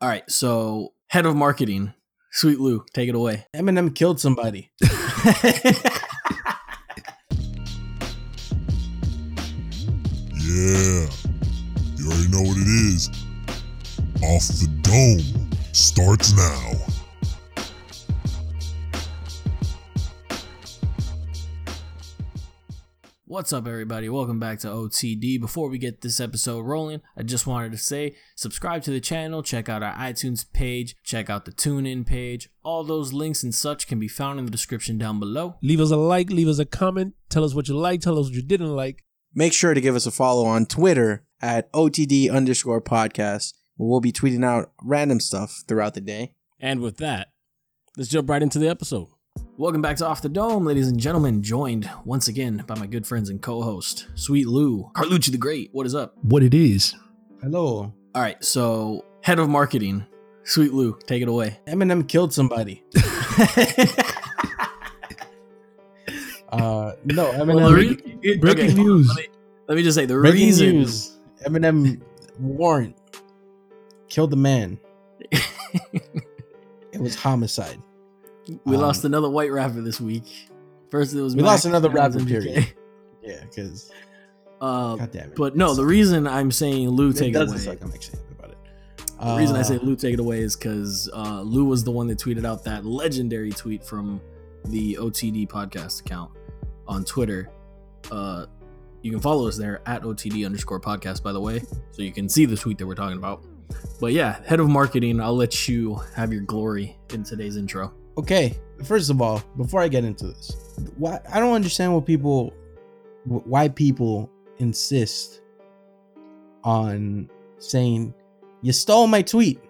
All right, so head of marketing, Sweet Lou, take it away. Eminem killed somebody. Yeah. You already know what it is. Off the dome starts now. What's up, everybody? Welcome back to OTD. Before we get this episode rolling, I just wanted to say subscribe to the channel, check out our iTunes page, check out the TuneIn page. All those links and such can be found in the description down below. Leave us a like, leave us a comment, tell us what you like, tell us what you didn't like. Make sure to give us a follow on Twitter at OTD underscore podcast, where we'll be tweeting out random stuff throughout the day. And with that, let's jump right into the episode. Welcome back to Off the Dome, ladies and gentlemen. Joined once again by my good friends and co-host, Sweet Lou, Carlucci the Great. What is up? What it is. Hello. All right, so head of marketing, Sweet Lou, take it away. Eminem killed somebody. Uh, no, Eminem. Well, the re- breaking okay, news. Let me, let me just say the breaking reason. news. Eminem warrant killed the man. It was homicide. We Um, lost another white rapper this week. First it was We Mac, lost another rapper, period. Yeah, because Uh, God damn it. but no, the reason I'm saying Lou take it doesn't away. suck. I'm excited about it. The reason I Uh, say Lou take it away is because uh, Lou was the one that tweeted out that legendary tweet from the OTD podcast account on Twitter. Uh, you can follow us there at OTD underscore podcast, by the way, so you can see the tweet that we're talking about. But yeah, head of marketing, I'll let you have your glory in today's intro. Okay, first of all, before I get into this, why I don't understand what people, why people insist on saying you stole my tweet.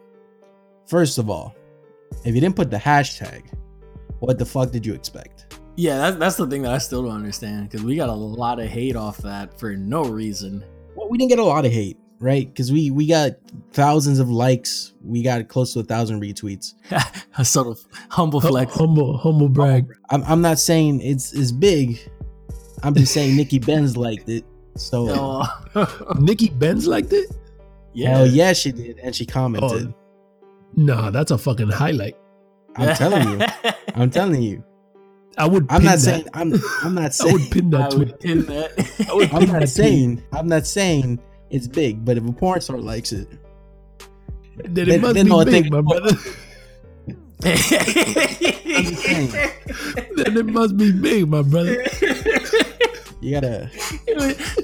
First of all, if you didn't put the hashtag, what the fuck did you expect? Yeah, that's, that's the thing that I still don't understand because we got a lot of hate off that for no reason. Well, we didn't get a lot of hate, right? Because we we got thousands of likes, we got close to a thousand retweets. a sort of humble Hum- flex. humble, humble brag. I'm I'm not saying it's it's big. I'm just saying Nikki Benz liked it. So Oh. Nikki Benz liked it? yeah. hell yeah, she did, and she commented. Oh, nah, that's a fucking highlight. I'm telling you. I'm telling you. I would. I'm pin not that. saying I'm I'm not saying. I would pin I that tweet. would pin that. I would I'm pin not that tweet. saying I'm not saying it's big, but if a porn star likes it, Then it Then- must then be no, big, think- my brother. then it must be big, my brother. you gotta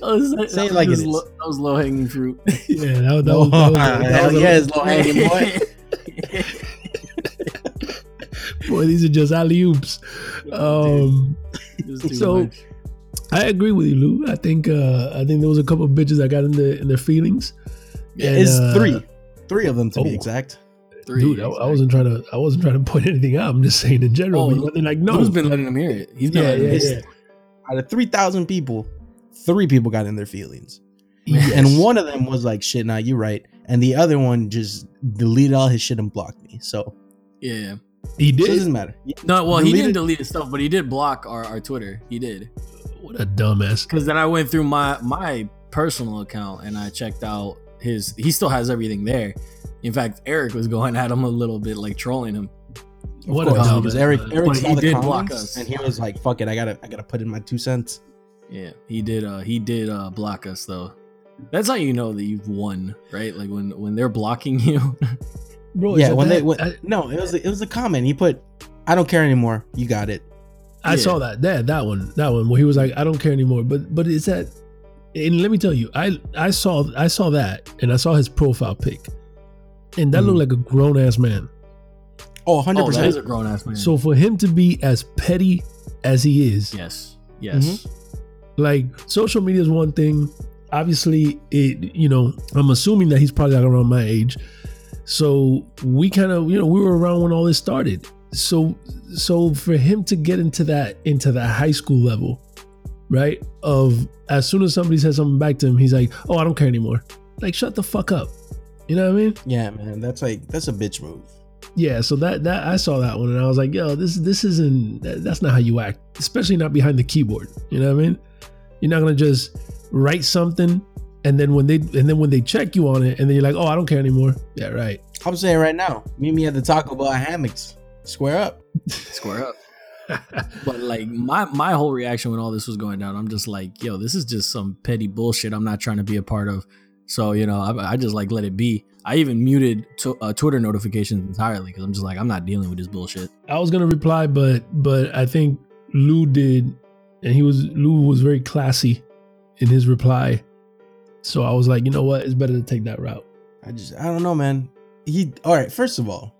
was- Say it like it just is. Low, that was low hanging fruit. Yeah, that, was- that No, was. That was, that was a- yeah, it's low hanging boy. Boy, these are just alley oops. Um, It was too So- much. I agree with you, Lou. I think uh, I think there was a couple of bitches that got in their in their feelings. And, it's uh, three, three of them to be oh. exact. Three, Dude, I, I wasn't trying to. I wasn't trying to point anything out. I'm just saying in general. Oh, but they're like, no, Lou's been letting them hear it. He's been yeah, letting yeah, him It's- hear yeah. Out of three thousand people, three people got in their feelings, Yes. and one of them was like, "Shit, nah, you're right," and the other one just deleted all his shit and blocked me. So it. Yeah, yeah. he it did. doesn't matter. Yeah, No, well, he didn't delete his stuff, but he did block our, our Twitter. He did. What a dumbass. Because then I went through my my personal account and I checked out his. He still has everything there. In fact, Eric was going at him a little bit, like trolling him. What Of a dumbass. because Eric. Eric But saw he the did comments, block us. and he was like, "Fuck it, I gotta, I gotta put in my two cents." Yeah, he did. Uh, he did uh, block us though. That's how you know that you've won, right? Like when when they're blocking you. bro. yeah, is that when they, when, I, no, it was, it was a comment. He put, "I don't care anymore. You got it." I Yeah. saw that. That that one. That one where he was like, I don't care anymore. But but is that? And let me tell you, I I saw I saw that, and I saw his profile pic, and that Mhm. looked like a grown ass man. Oh, 100 oh, that is percent. a grown ass man. So for him to be as petty as he is, yes, yes. like social media is one thing obviously it you know i'm assuming that he's probably like around my age so we kind of you know we were around when all this started so so for him to get into that into that high school level right of as soon as somebody says something back to him he's like oh i don't care anymore. Like shut the fuck up. You know what i mean? Yeah, man, that's like that's a bitch move. yeah so that that i saw that one and i was like yo this this isn't that's not how you act especially not behind the keyboard. You know what i mean? You're not gonna just write something and then when they and then when they check you on it and then you're like oh i don't care anymore. Yeah right. I'm saying right now, meet me at the Taco Bell hammocks. Square up. Square up. but like my my whole reaction when all this was going down, I'm just like, yo, this is just some petty bullshit. I'm not trying to be a part of. So you know, I, I just like let it be. I even muted to, uh, Twitter notifications entirely because I'm just like, I'm not dealing with this bullshit. I was gonna reply, but but I think Lou did, and he was Lou was very classy in his reply. So I was like, you know what, it's better to take that route. I just I don't know, man. He all right. First of all,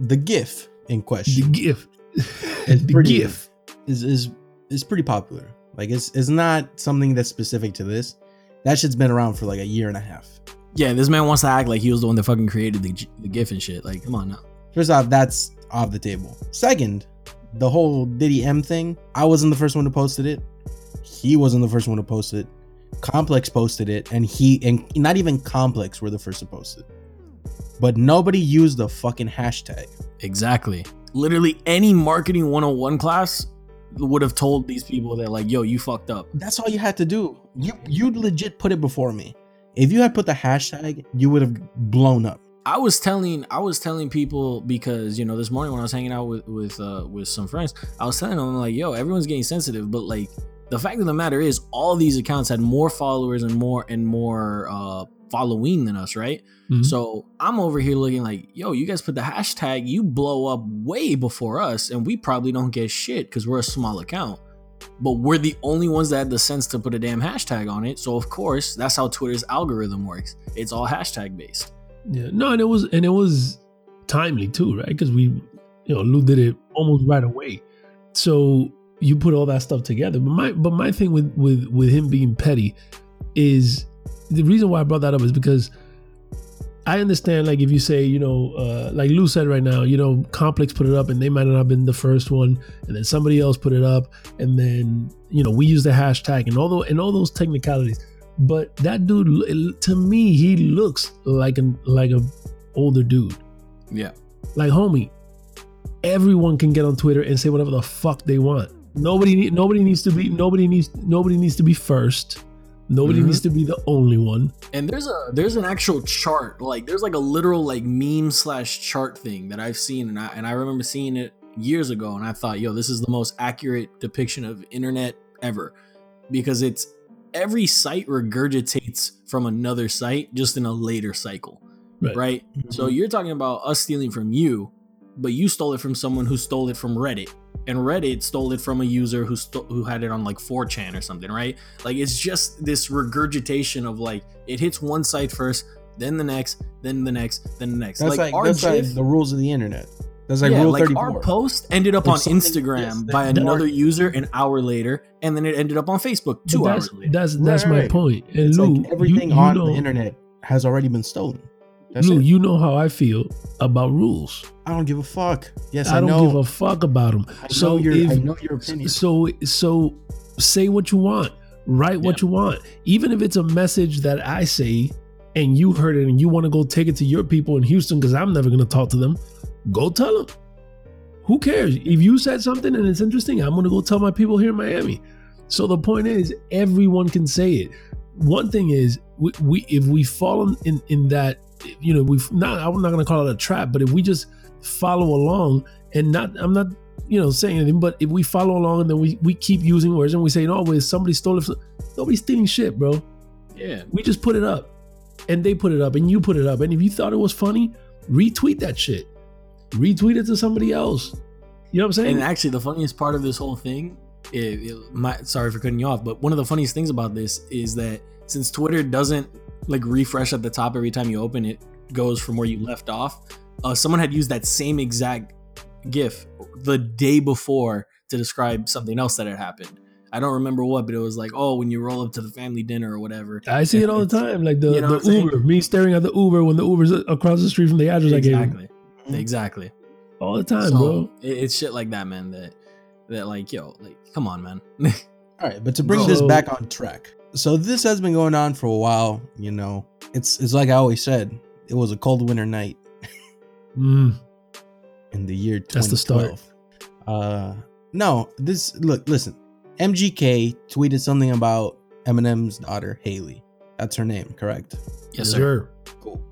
the GIF in The question gift, It's the pretty- gift. is is is pretty popular. Like it's it's not something that's specific to this. That shit's been around for like a year and a half. Yeah, this man wants to act like he was the one that fucking created the, the GIF and shit. Like, come on now. First off, that's off the table. Second, the whole Diddy M thing. I wasn't the first one to posted it. He wasn't the first one to post it. Complex posted it, and he and not even Complex were the first to post it. But nobody used the fucking hashtag. Exactly. Literally any marketing 101 class would have told these people that like, yo, you fucked up. That's all you had to do. You you legit put it before me. If you had put the hashtag, you would have blown up. I was telling I was telling people because you know this morning when I was hanging out with with uh, with some friends, I was telling them like, yo, everyone's getting sensitive, but like the fact of the matter is, all these accounts had more followers and more and more uh, following than us, right? Mhm. So I'm over here looking like, yo, you guys put the hashtag, you blow up way before us, and we probably don't get shit because we're a small account. But we're the only ones that had the sense to put a damn hashtag on it. So of course, that's how Twitter's algorithm works. It's all hashtag based. Yeah, no, and it was and it was timely too, right? Because we, you know, Lou did it almost right away. So you put all that stuff together. But my but my thing with with with him being petty is the reason why I brought that up is because I understand like if you say you know uh, like Lou said right now, you know, Complex put it up and they might not have been the first one, and then somebody else put it up, and then you know we use the hashtag and all those and all those technicalities. But that dude, to me, he looks like an like a older dude. Yeah. Like homie, everyone can get on Twitter and say whatever the fuck they want. Nobody need- nobody needs to be nobody needs nobody needs to be first. Nobody Mhm. needs to be the only one. And there's a there's an actual chart, like there's like a literal like meme slash chart thing that I've seen, and I and I remember seeing it years ago, and I thought, yo, this is the most accurate depiction of internet ever, because it's every site regurgitates from another site just in a later cycle, Right. right? So you're talking about us stealing from you, but you stole it from someone who stole it from Reddit. And Reddit stole it from a user who sto- who had it on like 4chan or something, right? Like it's just this regurgitation of like it hits one site first, then the next, then the next, then the next. That's like, that's GIF- like the rules of the internet. That's like yeah, rule like 34. our post ended up If on Instagram yes, by that- another user an hour later, and then it ended up on Facebook two that's hours later. that's that's my Right. point. And it's Lou, like everything you, you on know, the internet has already been stolen. That's Lou, it. you know how I feel about rules. I don't give a fuck. Yes, I, I don't know. give a fuck about them. I know So your if I know your opinion. So so say what you want, write what you want. Even if it's a message that I say and you heard it and you want to go take it to your people in Houston because I'm never gonna talk to them, go tell them. Who cares? If you said something and it's interesting, I'm gonna go tell my people here in Miami. So the point is, everyone can say it. One thing is, we, we if we fall in, in in that, you know, we've not. I'm not gonna call it a trap, but if we just follow along and not, I'm not you know saying anything but if we follow along and then we, we keep using words and we say no wait somebody stole it nobody's stealing shit bro. Yeah, we just put it up and they put it up and you put it up. And if you thought it was funny retweet that shit. Retweet it to somebody else. You know what i'm saying? And actually, the funniest part of this whole thing, it, it, my, sorry for cutting you off, but one of the funniest things about this is that since Twitter doesn't like refresh at the top every time you open it, goes from where you left off. Uh, someone had used that same exact GIF the day before to describe something else that had happened. I don't remember what, but it was like, oh, when you roll up to the family dinner or whatever. i see it all the time like the, You know the uber me staring at the uber when the uber's across the street from the address i gave. Exactly. Mhm. Exactly. all the time So, bro it- it's shit like that, man. That that like, yo, like, come on, man. All right, but to bring Bro. this back on track. So this has been going on for a while, you know. It's it's like I always said, it was a cold winter night Mm, in the year 2012. That's the start. Uh no, this look, listen. MGK tweeted something about Eminem's daughter, Haley. That's her name, correct? yes, sir. Cool.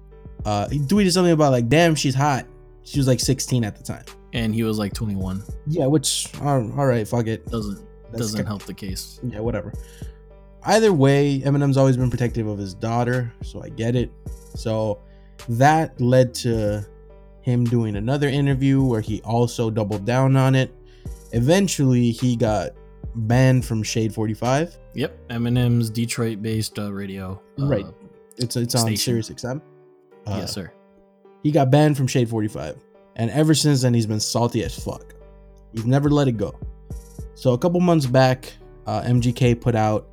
Uh, he tweeted something about like, "Damn, she's hot." She was like 16 at the time. And he was like 21. Yeah, which uh, all right, fuck it. Doesn't That's doesn't ki- help the case. Yeah, whatever. Either way, Eminem's always been protective of his daughter, so I get it. So that led to him doing another interview where he also doubled down on it. Eventually, he got banned from Shade 45. Yep, Eminem's Detroit-based uh, radio. uh, Right. It's it's on Station. Sirius XM. Uh, yes, sir. He got banned from Shade 45. And ever since then, he's been salty as fuck. He's never let it go. So a couple months back, uh, MGK put out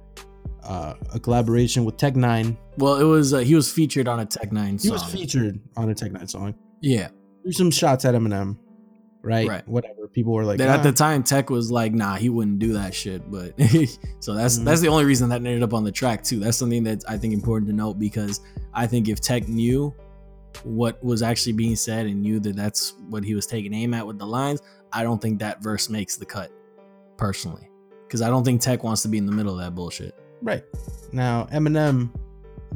uh, a collaboration with Tech N9ne. Well, it was uh, he was featured on a Tech N9ne. He was featured on a Tech N9ne song. yeah. Threw some shots at Eminem, right? Right. Whatever. People were like, Then at "Ah." the time, Tech was like, "Nah, he wouldn't do that shit." But so that's Mhm. that's the only reason that ended up on the track too. That's something that's I think important to note because I think if Tech knew what was actually being said and knew that that's what he was taking aim at with the lines, I don't think that verse makes the cut personally. Because I don't think Tech wants to be in the middle of that bullshit. Right. Now Eminem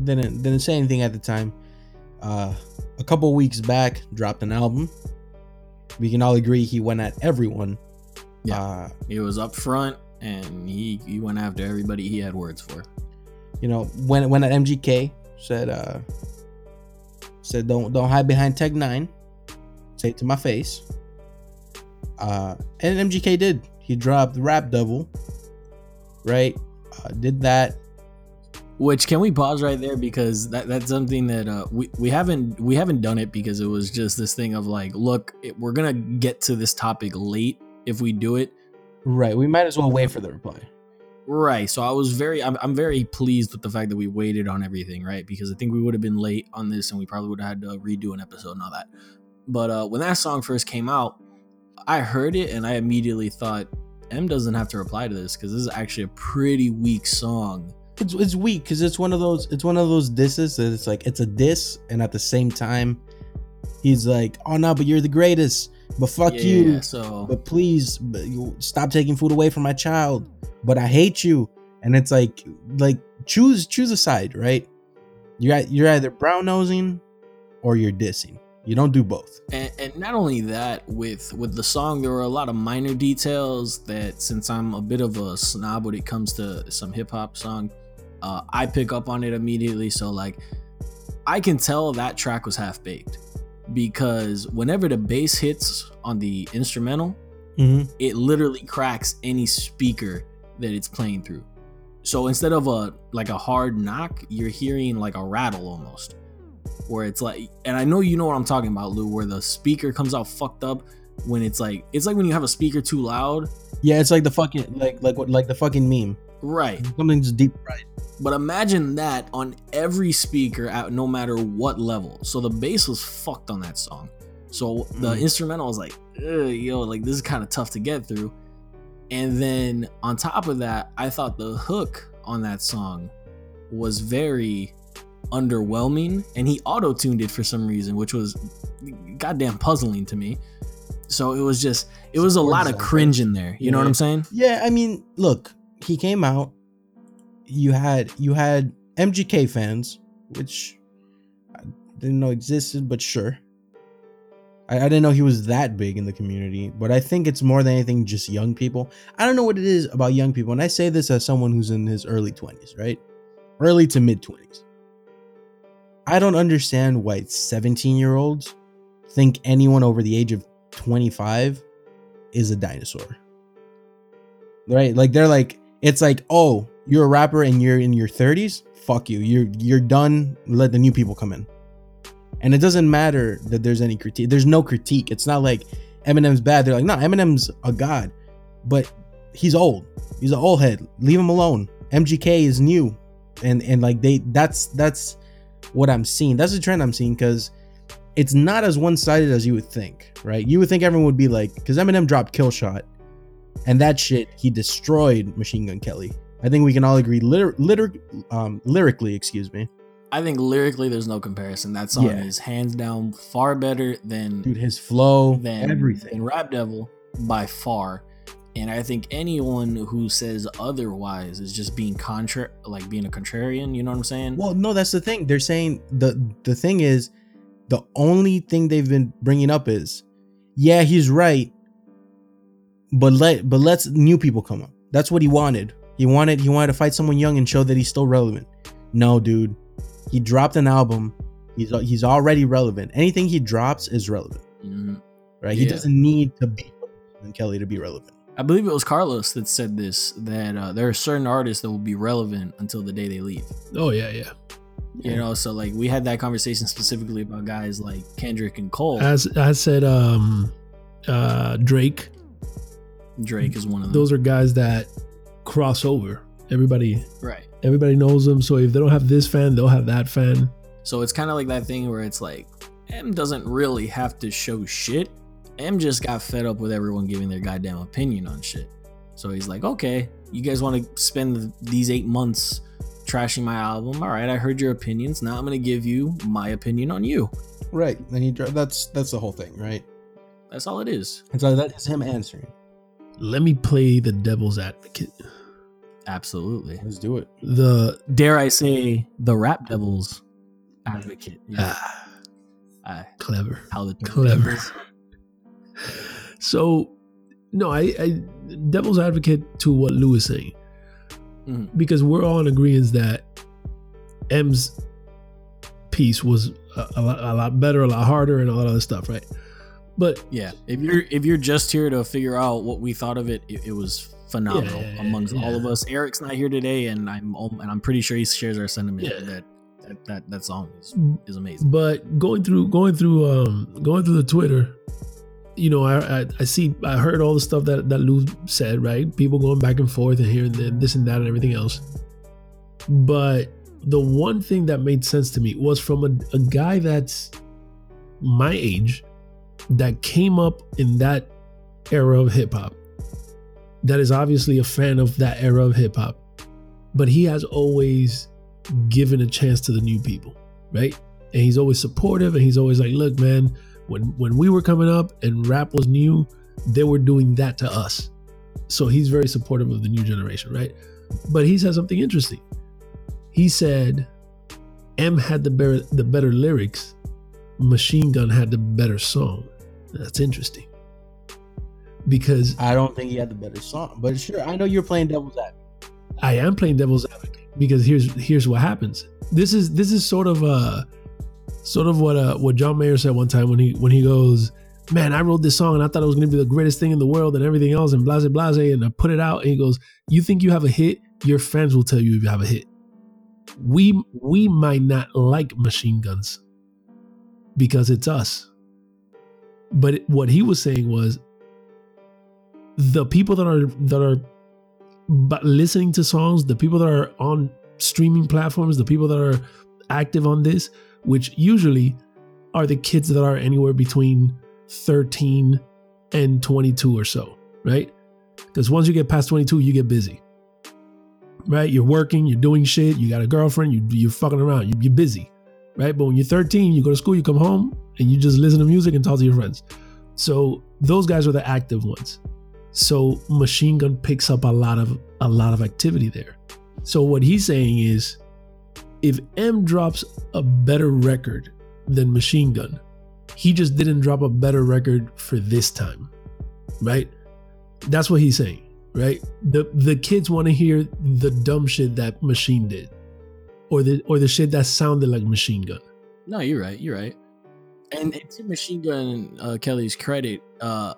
didn't didn't say anything at the time. Uh a couple weeks back dropped an album. We can all agree he went at everyone. Yeah. Uh, He was up front and he he went after everybody he had words for. you know, when when at MGK said uh said don't don't hide behind Tech N9ne. Say it to my face. Uh and MGK did. He dropped Rap Devil. Right? Uh, did that. Which can we pause right there because that that's something that uh, we we haven't we haven't done it because it was just this thing of like, look, it, we're gonna get to this topic late if we do it. Right. We might as well wait for the reply. Right. So I was very I'm, I'm very pleased with the fact that we waited on everything, right? Because I think we would have been late on this and we probably would have had to redo an episode and all that. But uh when that song first came out, I heard it and I immediately thought M doesn't have to reply to this because this is actually a pretty weak song. It's it's weak because it's one of those it's one of those disses that it's like it's a diss and at the same time he's like, oh no, but you're the greatest. But fuck you. Yeah, So but please but you stop taking food away from my child but i hate you and it's like like choose choose a side right you're you're either brown nosing or you're dissing you don't do both and, and not only that with with the song there were a lot of minor details that since i'm a bit of a snob when it comes to some hip-hop song uh, i pick up on it immediately. So like i can tell that track was half baked because whenever the bass hits on the instrumental mm-hmm. it literally cracks any speaker that it's playing through. So instead of a like a hard knock you're hearing like a rattle almost where it's like and i know you know what i'm talking about lou where the speaker comes out fucked up when it's like it's like when you have a speaker too loud. Yeah it's like the fucking like like what like the fucking meme right. Something's deep right but imagine that on every speaker at no matter what level. So the bass was fucked on that song. So the Mm. instrumental was like yo like this is kind of tough to get through. And then on top of that i thought the hook on that song was very underwhelming and he auto-tuned it for some reason which was goddamn puzzling to me. So it was just it was a lot of cringe in there. You know what i'm saying? Yeah i mean look he came out you had you had mgk fans which i didn't know existed but sure. I, I didn't know he was that big in the community but i think it's more than anything just young people. I don't know what it is about young people and i say this as someone who's in his early 20s right? Early to mid 20s i don't understand why 17 year olds think anyone over the age of 25 is a dinosaur. Right? Like they're like it's like oh you're a rapper and you're in your 30s fuck you. You're you're done. Let the new people come in. And it doesn't matter that there's any critique. There's no critique. It's not like eminem's bad. They're like no eminem's a god. But he's old. He's an old head. Leave him alone. Mgk is new. And and like they that's that's what i'm seeing. That's the trend i'm seeing because it's not as one-sided as you would think right? You would think everyone would be like because eminem dropped Killshot and that shit he destroyed machine gun kelly i think we can all agree liter- liter- um, lyrically excuse me I think lyrically, there's no comparison. That song Yeah. is hands down far better than dude his flow than everything than Rap Devil by far. And I think anyone who says otherwise is just being contra like being a contrarian. You know what I'm saying? well no that's the thing they're saying the the thing is the only thing they've been bringing up is, yeah, he's right, but let but let's new people come up. That's what he wanted. He wanted he wanted to fight someone young and show that he's still relevant. No, dude, he dropped an album. He's he's already relevant. Anything he drops is relevant, Mhm. right? He doesn't need to be Kelly to be relevant. I believe it was Carlos that said this that uh, there are certain artists that will be relevant until the day they leave. Oh yeah, yeah. You know, so like we had that conversation specifically about guys like Kendrick and Cole. As I said, um, uh, Drake. Drake is one of them. Those are guys that cross over. Everybody, right. everybody knows them. So if they don't have this fan, they'll have that fan. So it's kind of like that thing where it's like M doesn't really have to show shit. M just got fed up with everyone giving their goddamn opinion on shit. So he's like, okay, you guys want to spend these eight months trashing my album? All right, I heard your opinions. Now I'm gonna give you my opinion on you. Right. Then he that's that's the whole thing, right? That's all it is. And so that is him answering. Let me play the devil's advocate. Absolutely. Let's do it. The Dare I say the rap devils advocate? You know, ah, uh, clever. how the Clever. So, no, I, I devil's advocate to what Lou is saying, Mhm. because we're all in agreement that M's piece was a, a, lot, a lot better, a lot harder, and all lot of other stuff, right? But Yeah, if you're if you're just here to figure out what we thought of it, it, it was phenomenal Yeah, amongst all of us. Eric's not here today, and I'm and I'm pretty sure he shares our sentiment Yeah. that, that that that song is, is amazing. but going through going through um going through the Twitter, you know, I I, I see I heard all the stuff that that Lou said, right? People going back and forth and here and then this and that and everything else. But the one thing that made sense to me was from a, a guy that's my age that came up in that era of hip hop. That is obviously a fan of that era of hip hop, but he has always given a chance to the new people, right? And he's always supportive and he's always like, look, man, when when we were coming up and rap was new, they were doing that to us. So he's very supportive of the new generation, right? But he said something interesting. He said M had the better the better lyrics, Machine Gun had the better song. That's interesting. Because I don't think he had the better song, but sure, I know you're playing devil's advocate. I am playing devil's advocate because here's here's what happens. This is this is sort of uh sort of what uh what John Mayer said one time when he when he goes, Man, I wrote this song and I thought it was gonna be the greatest thing in the world and everything else and blase blase and I put it out and he goes, You think you have a hit? Your fans will tell you if you have a hit. We we might not like machine guns because it's us. But what he was saying was the people that are that are listening to songs, the people that are on streaming platforms, the people that are active on this, which usually are the kids that are anywhere between 13 and 22 or so, right? Because once you get past 22, you get busy, right? You're working, you're doing shit, you got a girlfriend, you, you're fucking around, you, you're busy, right? But when you're 13, you go to school, you come home, and you just listen to music and talk to your friends. So those guys are the active ones. So Machine Gun picks up a lot of a lot of activity there. So what he's saying is if M drops a better record than Machine Gun, he just didn't drop a better record for this time. Right? That's what he's saying, right? The the kids want to hear the dumb shit that Machine did. Or the or the shit that sounded like Machine Gun. No, you're right. You're right. And, and to Machine Gun uh, Kelly's credit, uh,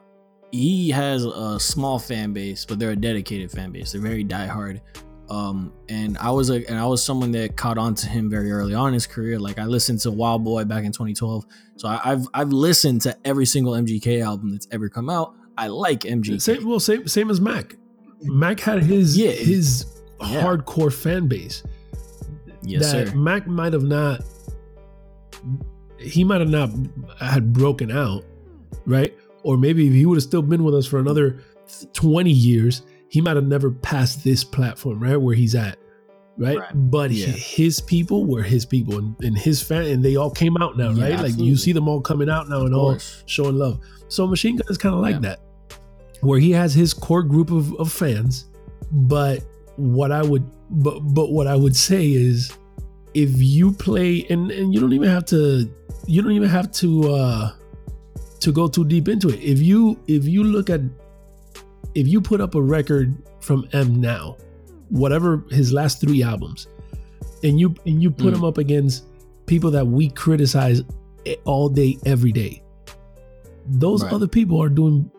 he has a small fan base, but they're a dedicated fan base. They're very diehard. Um, and I was a, and I was someone that caught on to him very early on in his career. Like I listened to Wild Boy back in 2012, so I, I've I've listened to every single MGK album that's ever come out. I like MGK. Same, well, same same as Mac. Mac had his Yeah. his Yeah. hardcore fan base. yes, that sir. Mac might have not. He might have not had broken out, right? Or maybe if he would have still been with us for another twenty years, he might have never passed this platform, right, where he's at, right? Right. But Yeah. he- his people were his people, and, and his fan, and they all came out now, Yeah, right? Like you see them all coming out now Of and all showing love. So Machine Gun is kind of like Yeah. that, where he has his core group of, of fans, but what I would but but what I would say is if you play and and you don't even have to you don't even have to uh to go too deep into it. If you if you look at if you put up a record from M now, whatever his last three albums, and you and you put Mm. him up against people that we criticize all day every day, those Right. other people are doing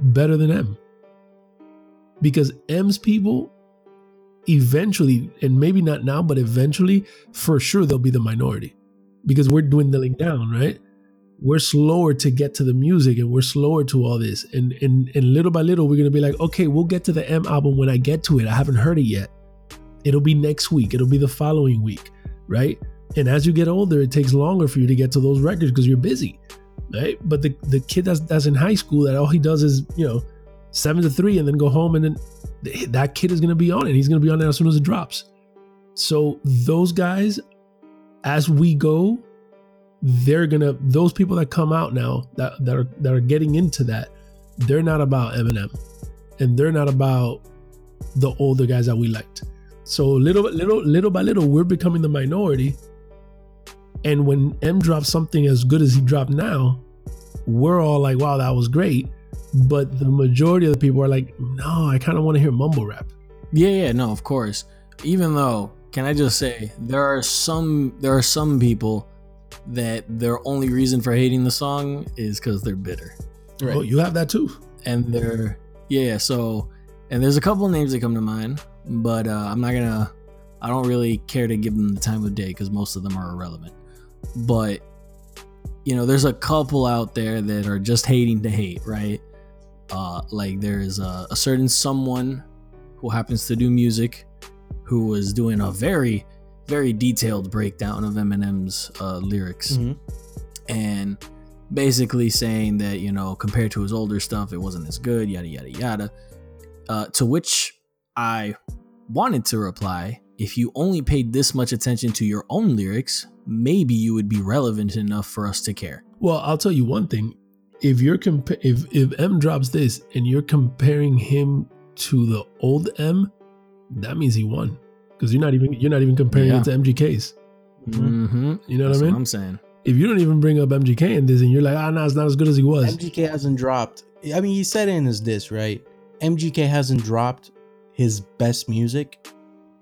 better than M. Because M's people eventually, and maybe not now, but eventually, for sure they'll be the minority. Because we're dwindling down, right? We're slower to get to the music and we're slower to all this. And and and little by little, we're gonna be like, okay, we'll get to the M album when I get to it. I haven't heard it yet. It'll be next week, it'll be the following week, right? And as you get older, it takes longer for you to get to those records because you're busy. Right. But the, the kid that's that's in high school that all he does is, you know, seven to three and then go home and then that kid is gonna be on it. He's gonna be on it as soon as it drops. So those guys, as we go, they're gonna those people that come out now that, that are that are getting into that, they're not about Eminem. And they're not about the older guys that we liked. So little little little by little, we're becoming the minority. And when M drops something as good as he dropped now, we're all like, wow, that was great. But the majority of the people are like, no, I kind of want to hear mumble rap. Yeah, yeah, no, of course. Even though, can I just say there are some there are some people that their only reason for hating the song is because they're bitter, Oh, you have that too. and they're yeah. So, and there's a couple of names that come to mind, but uh, I'm not gonna. I don't really care to give them the time of day because most of them are irrelevant. But you know, there's a couple out there that are just hating to hate, right? Uh, like there's a, a certain someone who happens to do music who was doing a very, very detailed breakdown of Eminem's uh, lyrics Mhm. and basically saying that, you know, compared to his older stuff, it wasn't as good, yada, yada, yada. Uh, to which I wanted to reply if you only paid this much attention to your own lyrics, maybe you would be relevant enough for us to care. Well, I'll tell you one thing. If you're compa- if if M drops this and you're comparing him to the old M, that means he won because you're not even you're not even comparing Yeah. it to MGK's. Mm-hmm. You know That's what I what mean? I'm saying. if you don't even bring up MGK in this and you're like, ah, no, it's not as good as he was. MGK hasn't dropped. I mean, he said in his diss, right? MGK hasn't dropped his best music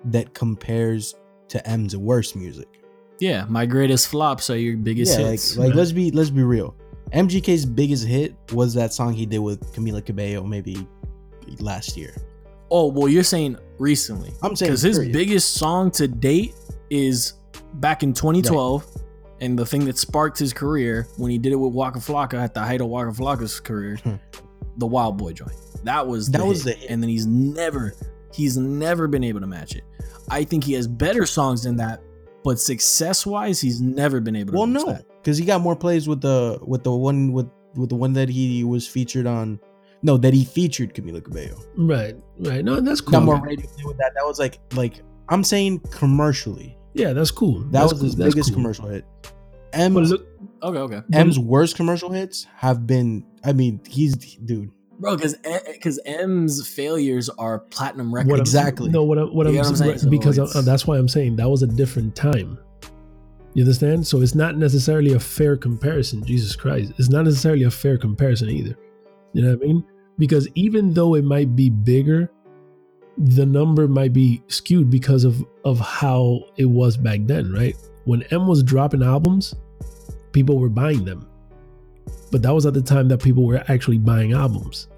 that compares to M's worst music. Yeah, my greatest flops are your biggest yeah, hits. like, like right. let's be let's be real. MGK's biggest hit was that song he did with Camila Cabello maybe last year. oh, well, you're saying recently. I'm saying because his period. biggest song to date is back in 2012 and the thing that sparked his career when he did it with Waka Flocka at the height of Waka Flocka's career Hmm. the Wild Boy joint that was That the was hit. the hit. and then he's never he's never been able to match it I think he has better songs than that but success wise he's never been able to Well, match no, that. Because he got more plays with the with the one with with the one that he was featured on. No, that he featured Camila Cabello. Right, right. No, that's cool. Got more radio play with that. That was like like I'm saying commercially. Yeah, that's cool. That That's was cool. his That's biggest cool. commercial hit. But M's look, okay okay M's worst commercial hits have been. I mean, he's dude. bro because because M's failures are platinum records what Exactly. no, what, I, what, I'm, what I'm saying? right, So because I- that's why I'm saying that was a different time. You understand? So it's not necessarily a fair comparison. Jesus Christ, it's not necessarily a fair comparison either. You know what I mean? Because even though it might be bigger, the number might be skewed because of of how it was back then, right? When M was dropping albums, people were buying them. But that was at the time that people were actually buying albums.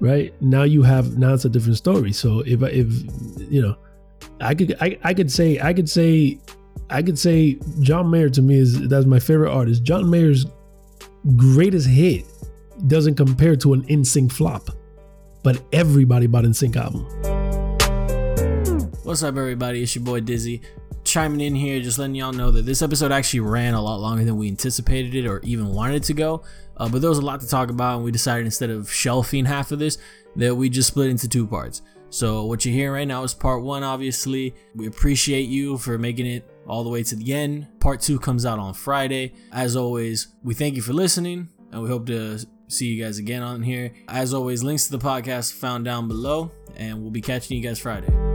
Right? Now you have now it's a different story. So if if you know, I could I, I could say I could say I could say John Mayer to me is that's my favorite artist. John Mayer's greatest hit doesn't compare to an NSYNC flop, but everybody bought NSYNC album. What's up, everybody? It's your boy Dizzy. Chiming in here, just letting y'all know that this episode actually ran a lot longer than we anticipated it or even wanted it to go. Uh, but there was a lot to talk about, and we decided instead of shelving half of this, that we just split into two parts. So, what you're hearing right now is part one, obviously. We appreciate you for making it all the way to the end. Part two comes out on Friday. As always, we thank you for listening, and we hope to see you guys again on here. As always, links to the podcast found down below, and we'll be catching you guys Friday.